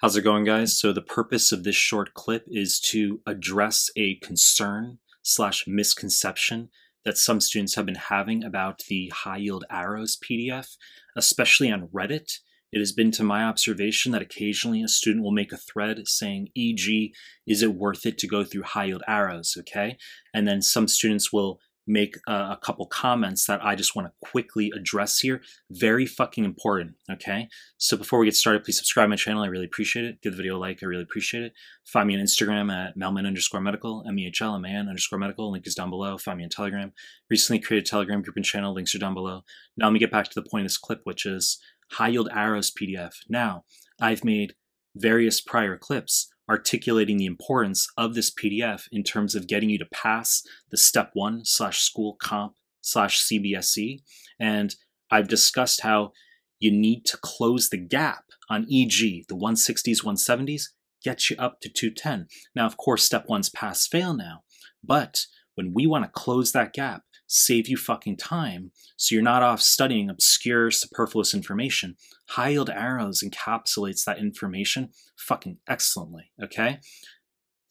How's it going, guys? So the purpose of this short clip is to address a concern slash misconception that some students have been having about the high yield arrows PDF, especially on Reddit. It has been to my observation that occasionally a student will make a thread saying, e.g., is it worth it to go through high yield arrows? Okay. And then some students will make a, couple comments that I just want to quickly address here. Very fucking important, okay? So before we get started, please subscribe to my channel. I really appreciate it. Give the video a like. I really appreciate it. Find me on Instagram at mehlman underscore medical, M-E-H-L, M-A-N underscore medical. Link is down below. Find me on Telegram. Recently created Telegram group and channel. Links are down below. Now let me get back to the point of this clip, which is high yield arrows PDF. Now, I've made various prior clips articulating the importance of this PDF in terms of getting you to pass the step one slash school comp slash CBSE. And I've discussed how you need to close the gap on EG, the 160s, 170s, get you up to 210. Now, of course, step one's pass fail now, but when we want to close that gap, save you fucking time so you're not off studying obscure, superfluous information. High yield arrows encapsulates that information fucking excellently, okay?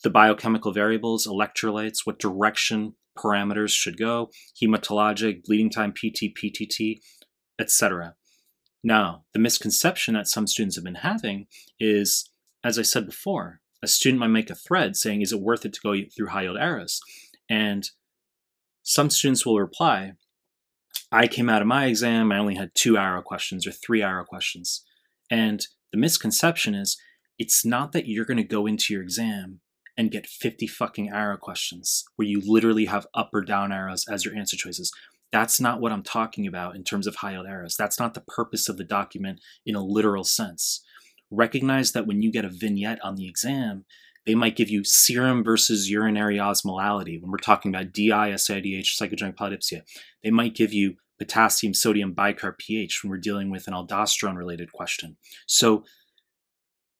The biochemical variables, electrolytes, what direction parameters should go, hematologic, bleeding time, PT, PTT, etc. Now, the misconception that some students have been having is, as I said before, a student might make a thread saying, is it worth it to go through high yield arrows? And some students will reply, I came out of my exam, I only had two arrow questions or three arrow questions. And the misconception is it's not that you're going to go into your exam and get 50 fucking arrow questions where you literally have up or down arrows as your answer choices. That's not what I'm talking about in terms of high yield arrows. That's not the purpose of the document in a literal sense. Recognize that when you get a vignette on the exam, they might give you serum versus urinary osmolality when we're talking about DI, SIDH, psychogenic polydipsia. They might give you potassium sodium bicarb pH when we're dealing with an aldosterone related question. So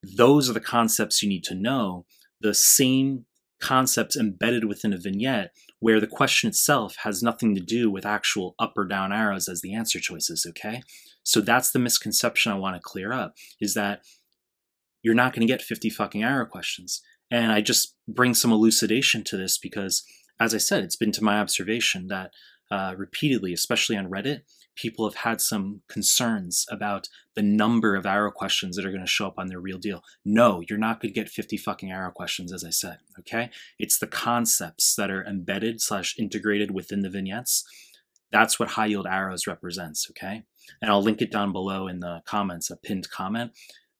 those are the concepts you need to know. The same concepts embedded within a vignette where the question itself has nothing to do with actual up or down arrows as the answer choices, okay? So that's the misconception I want to clear up is that you're not going to get 50 fucking arrow questions. And I just bring some elucidation to this because, as I said, it's been to my observation that uh, repeatedly, especially on Reddit, people have had some concerns about the number of arrow questions that are going to show up on their real deal. No, you're not going to get 50 fucking arrow questions, as I said. Okay, it's the concepts that are embedded slash integrated within the vignettes. That's what high yield arrows represents. Okay, and I'll link it down below in the comments, a pinned comment.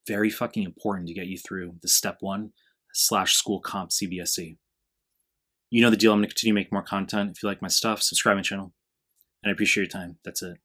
Very fucking important to get you through the step one slash school comp CBSE. You know the deal. I'm going to continue to make more content. If you like my stuff, subscribe my channel. And I appreciate your time. That's it.